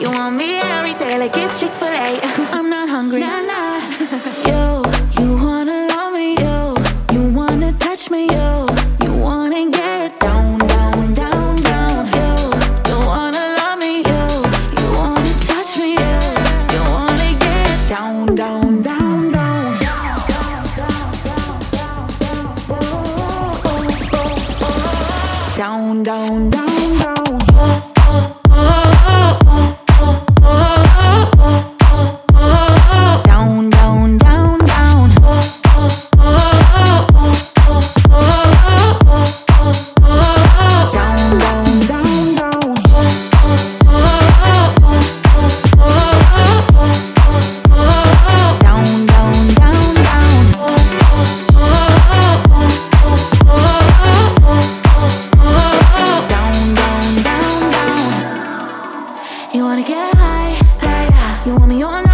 You want me every day like it's Chick Fil A. I'm not hungry, nah, nah. You, you wanna love me, you, you wanna touch me, you, you wanna get down, down, down, down. You, you wanna love me, you, you wanna touch me, you, you wanna get down, down, down, down, down. Down, down, down. You wanna get high, yeah, yeah. You want me on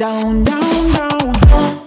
down, down, down.